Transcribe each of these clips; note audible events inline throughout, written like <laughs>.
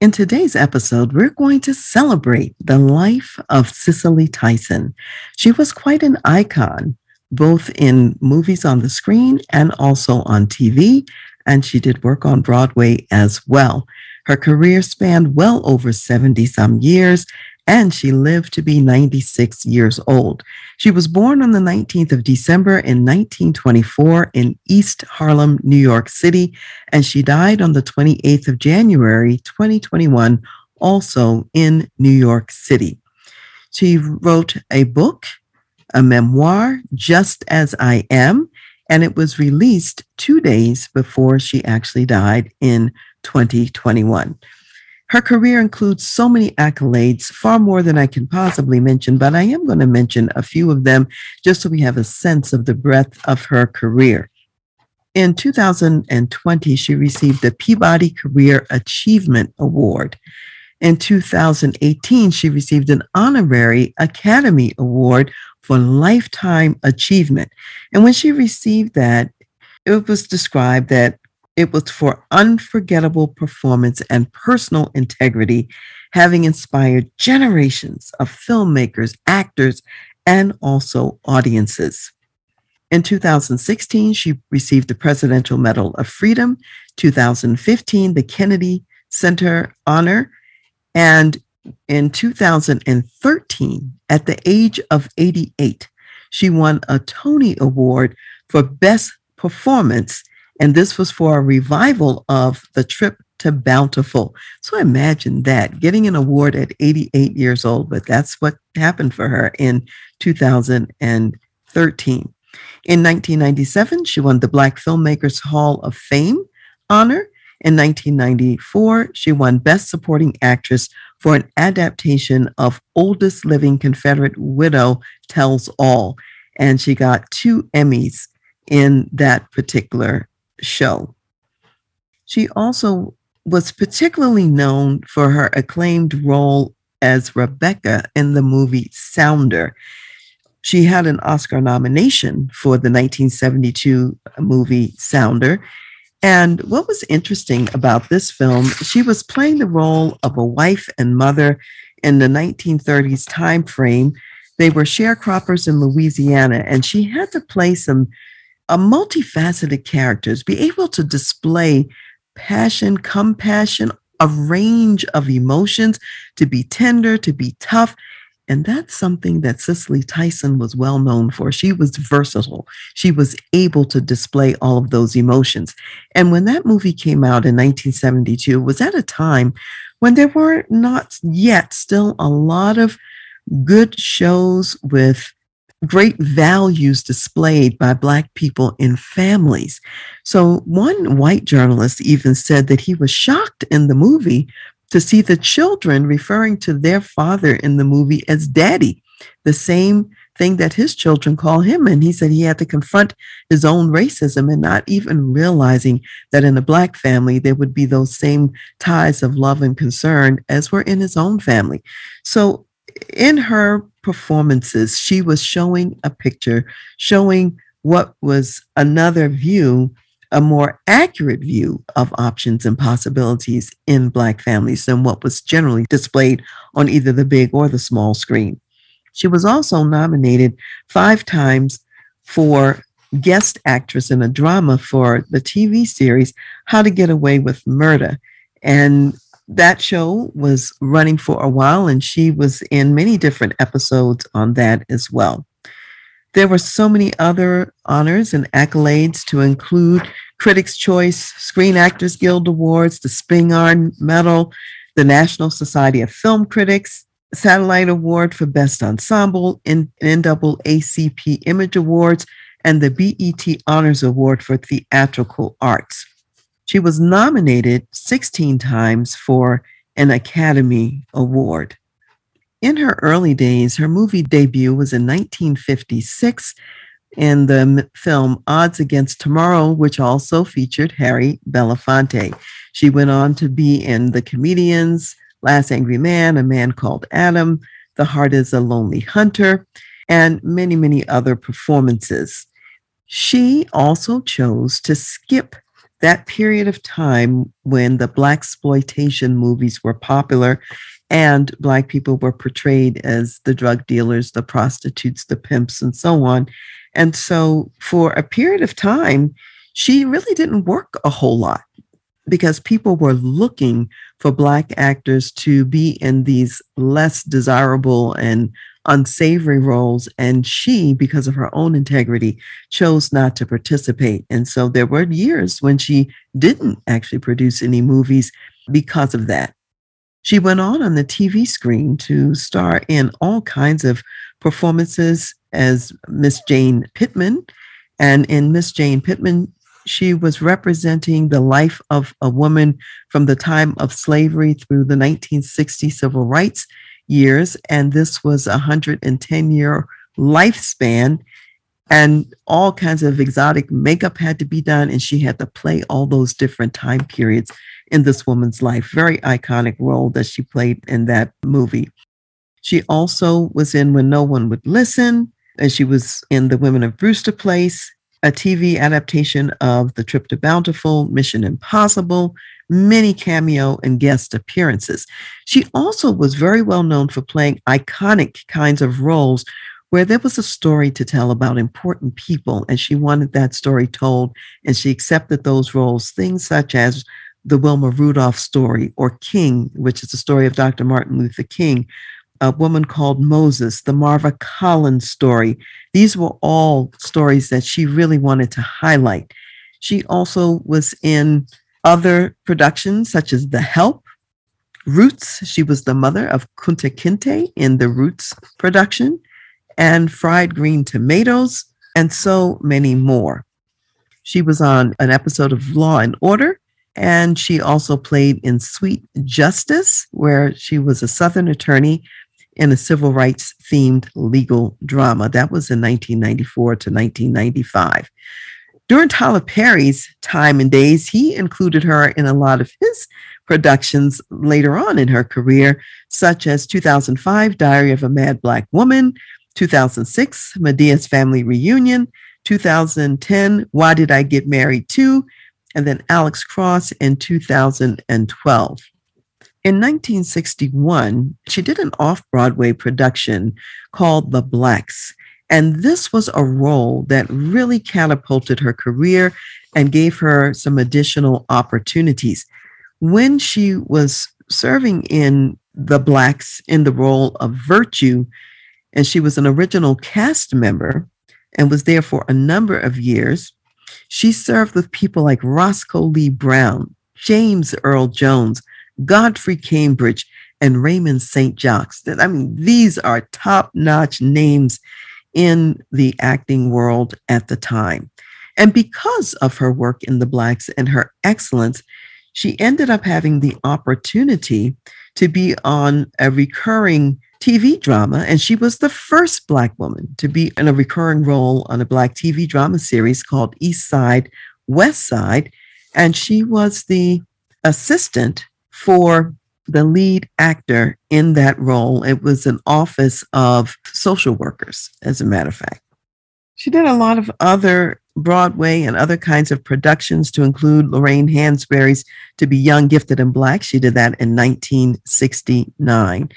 In today's episode, we're going to celebrate the life of Cicely Tyson. She was quite an icon, both in movies on the screen and also on TV, and she did work on Broadway as well. Her career spanned well over 70 some years, and she lived to be 96 years old. She was born on the 19th of December in 1924 in East Harlem, New York City, and she died on the 28th of January 2021, also in New York City. She wrote a book, a memoir, Just as I Am, and it was released two days before she actually died in 2021. Her career includes so many accolades, far more than I can possibly mention, but I am going to mention a few of them just so we have a sense of the breadth of her career. In 2020, she received the Peabody Career Achievement Award. In 2018, she received an honorary Academy Award for Lifetime Achievement. And when she received that, it was described that it was for unforgettable performance and personal integrity, having inspired generations of filmmakers, actors, and also audiences. In 2016, she received the Presidential Medal of Freedom, 2015, the Kennedy Center Honor, and in 2013, at the age of 88, she won a Tony Award for Best Performance and this was for a revival of the trip to Bountiful. So imagine that getting an award at 88 years old, but that's what happened for her in 2013. In 1997, she won the Black Filmmakers Hall of Fame honor. In 1994, she won Best Supporting Actress for an adaptation of Oldest Living Confederate Widow Tells All. And she got two Emmys in that particular show. She also was particularly known for her acclaimed role as Rebecca in the movie Sounder. She had an Oscar nomination for the 1972 movie Sounder. And what was interesting about this film, she was playing the role of a wife and mother in the 1930s time frame. They were sharecroppers in Louisiana, and she had to play some a multifaceted characters, be able to display passion, compassion, a range of emotions, to be tender, to be tough. And that's something that Cicely Tyson was well known for. She was versatile. She was able to display all of those emotions. And when that movie came out in 1972, was at a time when there were not yet still a lot of good shows with great values displayed by Black people in families. So, one white journalist even said that he was shocked in the movie to see the children referring to their father in the movie as daddy, the same thing that his children call him. And he said he had to confront his own racism and not even realizing that in a Black family, there would be those same ties of love and concern as were in his own family. So, in her performances, she was showing a picture, showing what was another view, a more accurate view of options and possibilities in Black families than what was generally displayed on either the big or the small screen. She was also nominated five times for guest actress in a drama for the TV series How to Get Away with Murder. And that show was running for a while, and she was in many different episodes on that as well. There were so many other honors and accolades to include Critics' Choice, Screen Actors Guild Awards, the Spingarn Medal, the National Society of Film Critics, Satellite Award for Best Ensemble, NAACP Image Awards, and the BET Honors Award for Theatrical Arts. She was nominated 16 times for an Academy Award. In her early days, her movie debut was in 1956 in the film Odds Against Tomorrow, which also featured Harry Belafonte. She went on to be in The Comedians, Last Angry Man, A Man Called Adam, The Heart is a Lonely Hunter, and many, many other performances. She also chose to skip that period of time when the black exploitation movies were popular and black people were portrayed as the drug dealers, the prostitutes, the pimps, and so on. And so for a period of time, she really didn't work a whole lot because people were looking for black actors to be in these less desirable and unsavory roles. And she, because of her own integrity, chose not to participate. And so there were years when she didn't actually produce any movies because of that. She went on on the TV screen to star in all kinds of performances as Miss Jane Pittman. And in Miss Jane Pittman, she was representing the life of a woman from the time of slavery through the 1960 civil rights years. And this was a 110 year lifespan. And all kinds of exotic makeup had to be done. And she had to play all those different time periods in this woman's life. Very iconic role that she played in that movie. She also was in When No One Would Listen, and she was in The Women of Brewster Place, a TV adaptation of The Trip to Bountiful, Mission Impossible, many cameo and guest appearances. She also was very well known for playing iconic kinds of roles where there was a story to tell about important people, and she wanted that story told, and she accepted those roles, things such as the Wilma Rudolph story, or King, which is the story of Dr. Martin Luther King, a woman called Moses, the Marva Collins story. These were all stories that she really wanted to highlight. She also was in other productions such as The Help, Roots. She was the mother of Kunta Kinte in the Roots production, and Fried Green Tomatoes, and so many more. She was on an episode of Law and Order, and she also played in Sweet Justice, where she was a Southern attorney in a civil rights themed legal drama. That was in 1994 to 1995. During Tyler Perry's time and days, he included her in a lot of his productions later on in her career, such as 2005 Diary of a Mad Black Woman, 2006 Madea's Family Reunion, 2010 Why Did I Get Married To, and then Alex Cross in 2012. In 1961, she did an off Broadway production called The Blacks. And this was a role that really catapulted her career and gave her some additional opportunities. When she was serving in The Blacks in the role of Virtue, and she was an original cast member and was there for a number of years, she served with people like Roscoe Lee Browne, James Earl Jones, Godfrey Cambridge, and Raymond St. Jacques. I mean, these are top notch names in the acting world at the time. And because of her work in the Blacks and her excellence, she ended up having the opportunity to be on a recurring TV drama. And she was the first Black woman to be in a recurring role on a Black TV drama series called East Side, West Side. And she was the assistant for the lead actor in that role. It was an office of social workers, as a matter of fact. She did a lot of other Broadway and other kinds of productions to include Lorraine Hansberry's To Be Young, Gifted, and Black. She did that in 1969.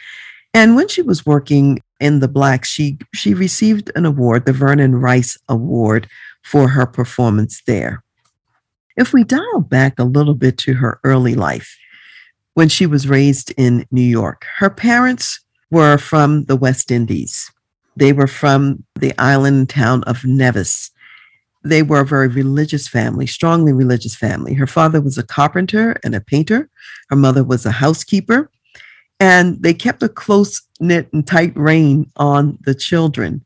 And when she was working in the Black, she, she received an award, the Vernon Rice Award, for her performance there. If we dial back a little bit to her early life, when she was raised in New York. Her parents were from the West Indies. They were from the island town of Nevis. They were a very religious family, strongly religious family. Her father was a carpenter and a painter. Her mother was a housekeeper. And they kept a close knit and tight rein on the children.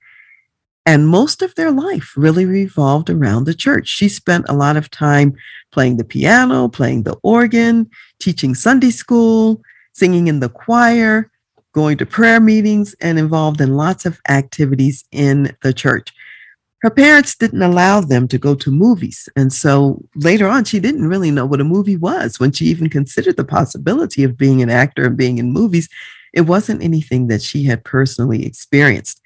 And most of their life really revolved around the church. She spent a lot of time playing the piano, playing the organ, teaching Sunday school, singing in the choir, going to prayer meetings, and involved in lots of activities in the church. Her parents didn't allow them to go to movies. And so later on, she didn't really know what a movie was when she even considered the possibility of being an actor and being in movies. It wasn't anything that she had personally experienced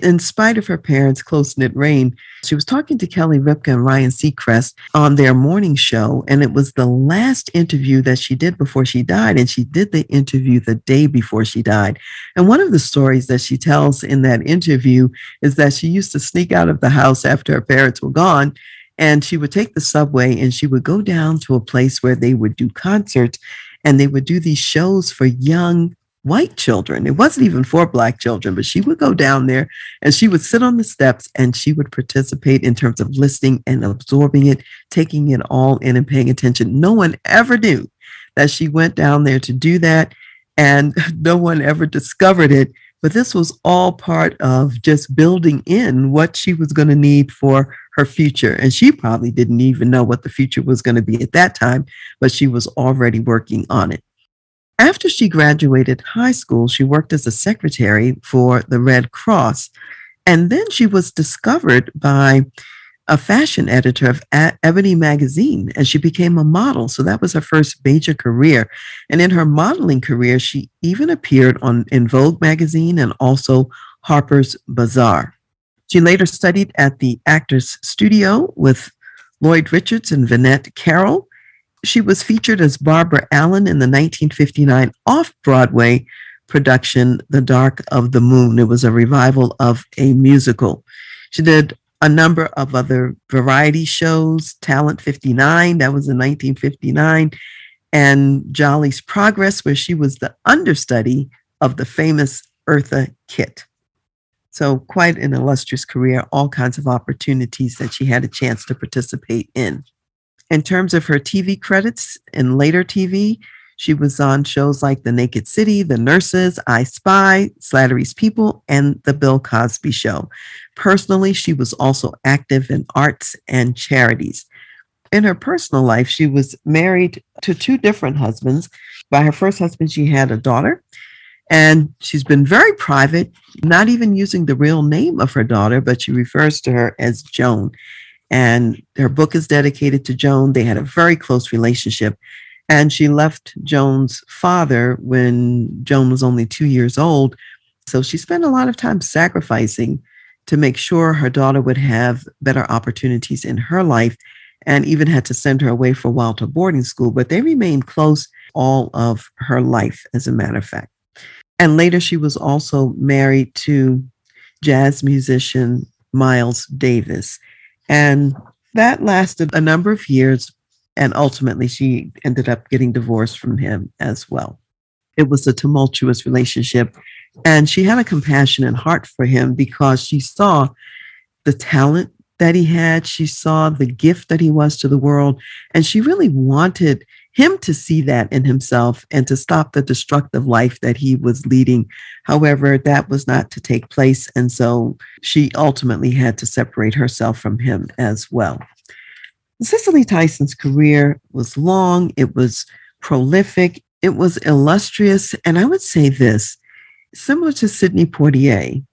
in spite of her parents' close knit reign, she was talking to Kelly Ripa and Ryan Seacrest on their morning show. And it was the last interview that she did before she died. And she did the interview the day before she died. And one of the stories that she tells in that interview is that she used to sneak out of the house after her parents were gone. And she would take the subway and she would go down to a place where they would do concerts and they would do these shows for young white children. It wasn't even for black children, but she would go down there and she would sit on the steps and she would participate in terms of listening and absorbing it, taking it all in and paying attention. No one ever knew that she went down there to do that and <laughs> no one ever discovered it. But this was all part of just building in what she was going to need for her future. And she probably didn't even know what the future was going to be at that time, but she was already working on it. After she graduated high school, she worked as a secretary for the Red Cross. And then she was discovered by a fashion editor of Ebony magazine and she became a model. So that was her first major career. And in her modeling career, she even appeared on in Vogue magazine and also Harper's Bazaar. She later studied at the Actors Studio with Lloyd Richards and Vinette Carroll. She was featured as Barbara Allen in the 1959 off Broadway production, The Dark of the Moon. It was a revival of a musical. She did a number of other variety shows, Talent 59, that was in 1959, and Jolly's Progress, where she was the understudy of the famous Eartha Kitt. So, quite an illustrious career, all kinds of opportunities that she had a chance to participate in. In terms of her TV credits and later TV, she was on shows like The Naked City, The Nurses, I Spy, Slattery's People, and The Bill Cosby Show. Personally, she was also active in arts and charities. In her personal life, she was married to two different husbands. By her first husband, she had a daughter, and she's been very private, not even using the real name of her daughter, but she refers to her as Joan and her book is dedicated to Joan. They had a very close relationship. And she left Joan's father when Joan was only two years old. So she spent a lot of time sacrificing to make sure her daughter would have better opportunities in her life and even had to send her away for a while to boarding school. But they remained close all of her life, as a matter of fact. And later, she was also married to jazz musician Miles Davis. And that lasted a number of years. And ultimately, she ended up getting divorced from him as well. It was a tumultuous relationship. And she had a compassionate heart for him because she saw the talent that he had. She saw the gift that he was to the world. And she really wanted him to see that in himself and to stop the destructive life that he was leading. However, that was not to take place. And so she ultimately had to separate herself from him as well. Cicely Tyson's career was long, it was prolific, it was illustrious. And I would say this similar to Sidney Poitier,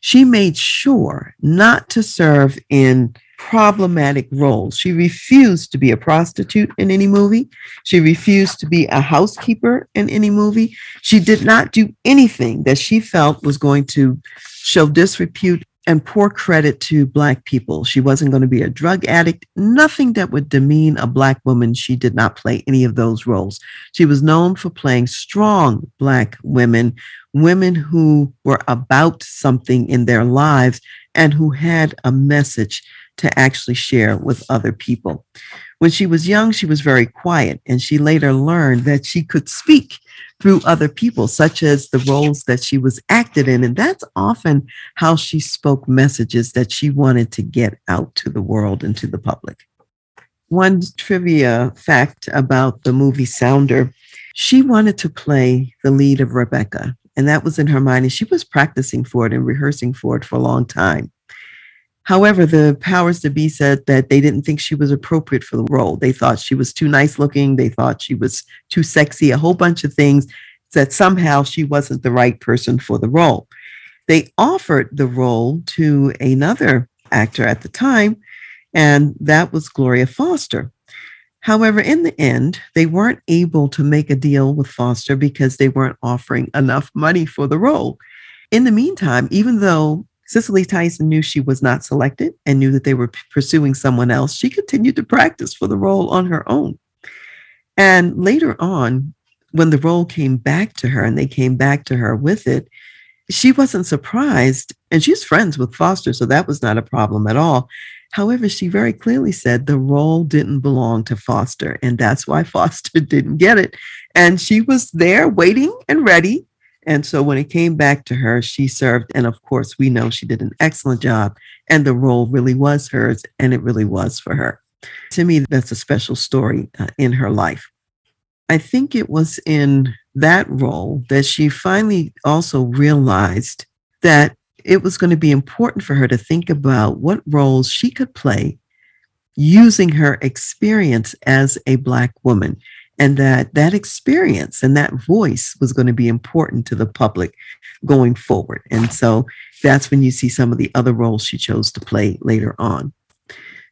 she made sure not to serve in problematic roles. She refused to be a prostitute in any movie. She refused to be a housekeeper in any movie. She did not do anything that she felt was going to show disrepute and poor credit to Black people. She wasn't going to be a drug addict, nothing that would demean a Black woman. She did not play any of those roles. She was known for playing strong Black women, women who were about something in their lives and who had a message to actually share with other people. When she was young, she was very quiet, and she later learned that she could speak through other people, such as the roles that she was acted in. And that's often how she spoke messages that she wanted to get out to the world and to the public. One trivia fact about the movie Sounder she wanted to play the lead of Rebecca, and that was in her mind, and she was practicing for it and rehearsing for it for a long time. However, the powers to be said that they didn't think she was appropriate for the role. They thought she was too nice looking. They thought she was too sexy, a whole bunch of things that somehow she wasn't the right person for the role. They offered the role to another actor at the time, and that was Gloria Foster. However, in the end, they weren't able to make a deal with Foster because they weren't offering enough money for the role. In the meantime, even though Cicely Tyson knew she was not selected and knew that they were pursuing someone else, she continued to practice for the role on her own. And later on, when the role came back to her and they came back to her with it, she wasn't surprised. And she's friends with Foster, so that was not a problem at all. However, she very clearly said the role didn't belong to Foster, and that's why <laughs> Foster didn't get it. And she was there waiting and ready. And so when it came back to her, she served. And of course, we know she did an excellent job, and the role really was hers, and it really was for her. To me, that's a special story uh, in her life. I think it was in that role that she finally also realized that it was going to be important for her to think about what roles she could play using her experience as a black woman and that that experience and that voice was going to be important to the public going forward. And so that's when you see some of the other roles she chose to play later on.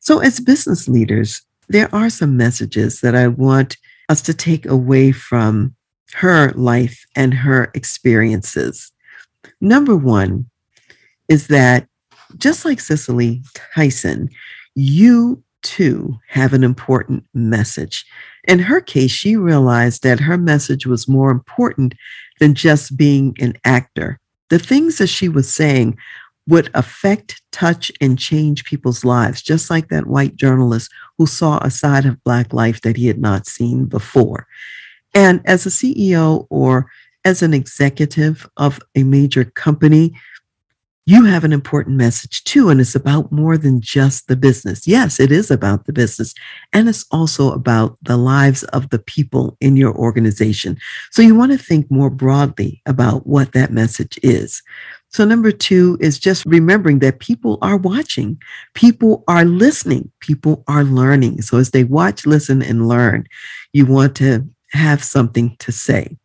So as business leaders there are some messages that i want us to take away from her life and her experiences. Number one is that just like Cicely Tyson, you too have an important message. In her case, she realized that her message was more important than just being an actor. The things that she was saying would affect, touch, and change people's lives, just like that white journalist who saw a side of Black life that he had not seen before. And as a CEO or as an executive of a major company, you have an important message too. And it's about more than just the business. Yes, it is about the business. And it's also about the lives of the people in your organization. So you want to think more broadly about what that message is. So, number two is just remembering that people are watching, people are listening, people are learning. So, as they watch, listen, and learn, you want to have something to say.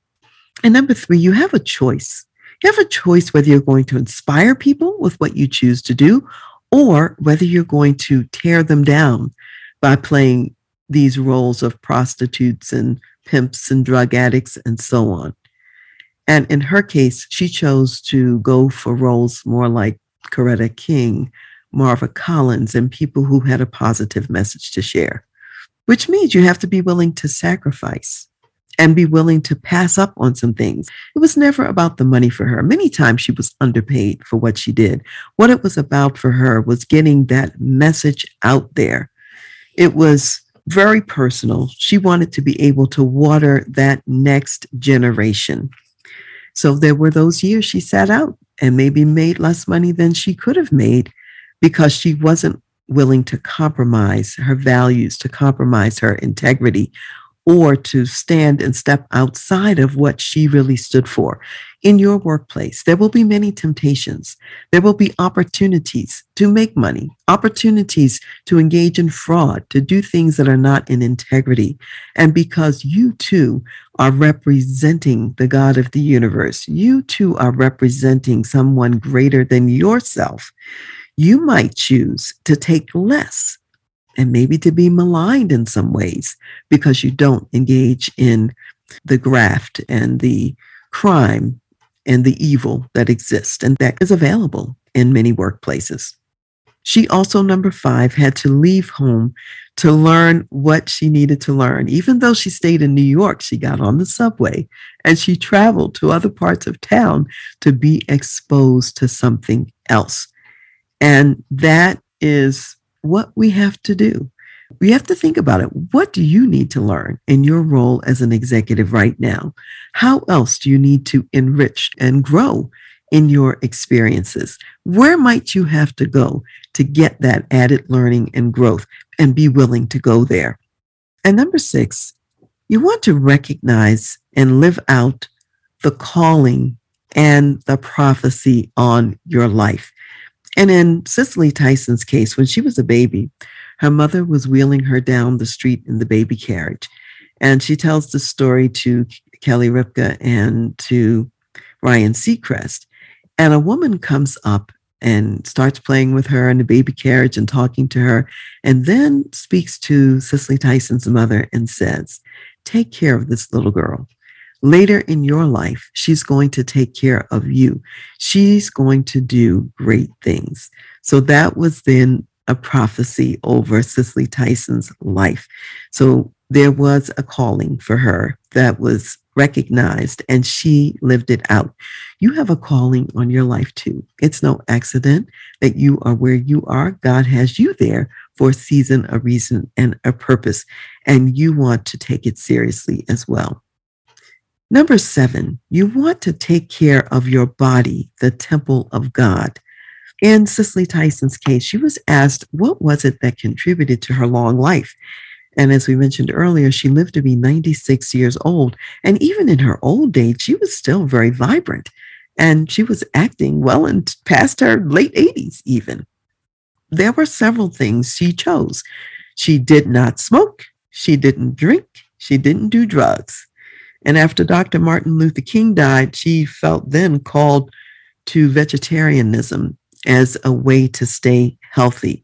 And number three, you have a choice. You have a choice whether you're going to inspire people with what you choose to do or whether you're going to tear them down by playing these roles of prostitutes and pimps and drug addicts and so on. And in her case, she chose to go for roles more like Coretta King, Marva Collins, and people who had a positive message to share, which means you have to be willing to sacrifice and be willing to pass up on some things. It was never about the money for her. Many times she was underpaid for what she did. What it was about for her was getting that message out there. It was very personal. She wanted to be able to water that next generation. So there were those years she sat out and maybe made less money than she could have made because she wasn't willing to compromise her values, to compromise her integrity or to stand and step outside of what she really stood for. In your workplace, there will be many temptations. There will be opportunities to make money, opportunities to engage in fraud, to do things that are not in integrity. And because you too are representing the God of the universe, you too are representing someone greater than yourself, you might choose to take less and maybe to be maligned in some ways because you don't engage in the graft and the crime and the evil that exists and that is available in many workplaces. She also, number five, had to leave home to learn what she needed to learn. Even though she stayed in New York, she got on the subway and she traveled to other parts of town to be exposed to something else. And that is what we have to do. We have to think about it. What do you need to learn in your role as an executive right now? How else do you need to enrich and grow in your experiences? Where might you have to go to get that added learning and growth and be willing to go there? And number six, you want to recognize and live out the calling and the prophecy on your life. And in Cicely Tyson's case, when she was a baby, her mother was wheeling her down the street in the baby carriage. And she tells the story to Kelly Ripa and to Ryan Seacrest. And a woman comes up and starts playing with her in the baby carriage and talking to her, and then speaks to Cicely Tyson's mother and says, Take care of this little girl. Later in your life, she's going to take care of you. She's going to do great things. So that was then a prophecy over Cicely Tyson's life. So there was a calling for her that was recognized and she lived it out. You have a calling on your life too. It's no accident that you are where you are. God has you there for a season, a reason, and a purpose, and you want to take it seriously as well. Number seven, you want to take care of your body, the temple of God. In Cicely Tyson's case, she was asked what was it that contributed to her long life. And as we mentioned earlier, she lived to be 96 years old. And even in her old age, she was still very vibrant. And she was acting well and past her late 80s, even. There were several things she chose. She did not smoke, she didn't drink, she didn't do drugs. And after Dr. Martin Luther King died, she felt then called to vegetarianism as a way to stay healthy.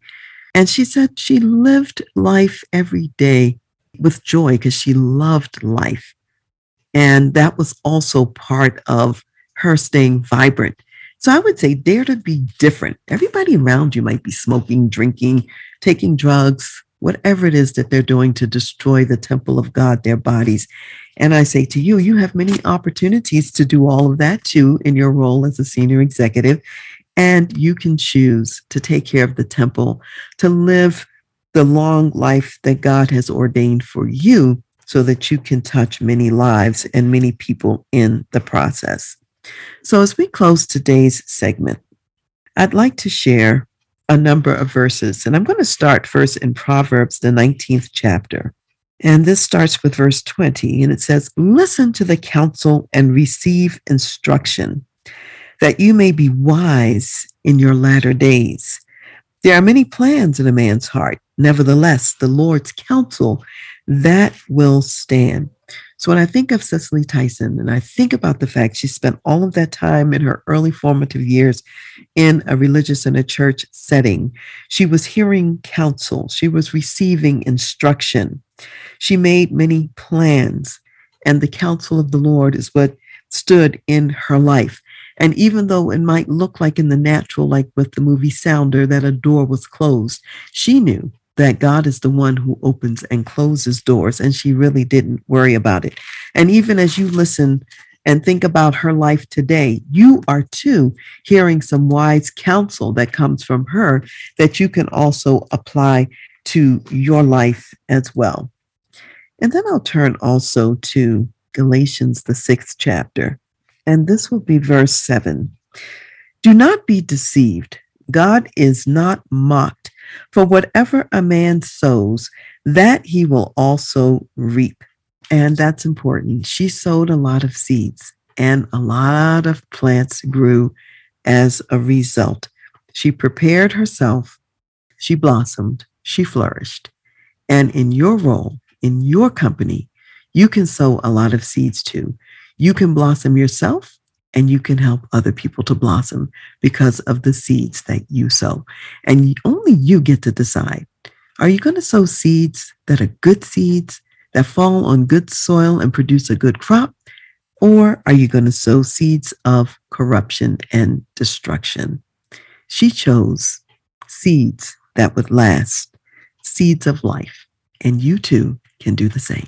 And she said she lived life every day with joy because she loved life. And that was also part of her staying vibrant. So I would say dare to be different. Everybody around you might be smoking, drinking, taking drugs, whatever it is that they're doing to destroy the temple of God, their bodies. And I say to you, you have many opportunities to do all of that too in your role as a senior executive. And you can choose to take care of the temple, to live the long life that God has ordained for you so that you can touch many lives and many people in the process. So, as we close today's segment, I'd like to share a number of verses. And I'm going to start first in Proverbs, the 19th chapter. And this starts with verse 20, and it says, Listen to the counsel and receive instruction that you may be wise in your latter days. There are many plans in a man's heart. Nevertheless, the Lord's counsel that will stand. So when I think of Cicely Tyson and I think about the fact she spent all of that time in her early formative years in a religious and a church setting, she was hearing counsel, she was receiving instruction, she made many plans, and the counsel of the Lord is what stood in her life. And even though it might look like in the natural, like with the movie Sounder, that a door was closed, she knew that God is the one who opens and closes doors, and she really didn't worry about it. And even as you listen and think about her life today, you are too hearing some wise counsel that comes from her that you can also apply to your life as well. And then I'll turn also to Galatians, the sixth chapter and this will be verse 7. Do not be deceived. God is not mocked. For whatever a man sows, that he will also reap. And that's important. She sowed a lot of seeds, and a lot of plants grew as a result. She prepared herself, she blossomed, she flourished. And in your role, in your company, you can sow a lot of seeds too. You can blossom yourself and you can help other people to blossom because of the seeds that you sow. And only you get to decide. Are you going to sow seeds that are good seeds that fall on good soil and produce a good crop? Or are you going to sow seeds of corruption and destruction? She chose seeds that would last, seeds of life. And you too can do the same.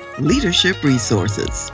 leadership resources.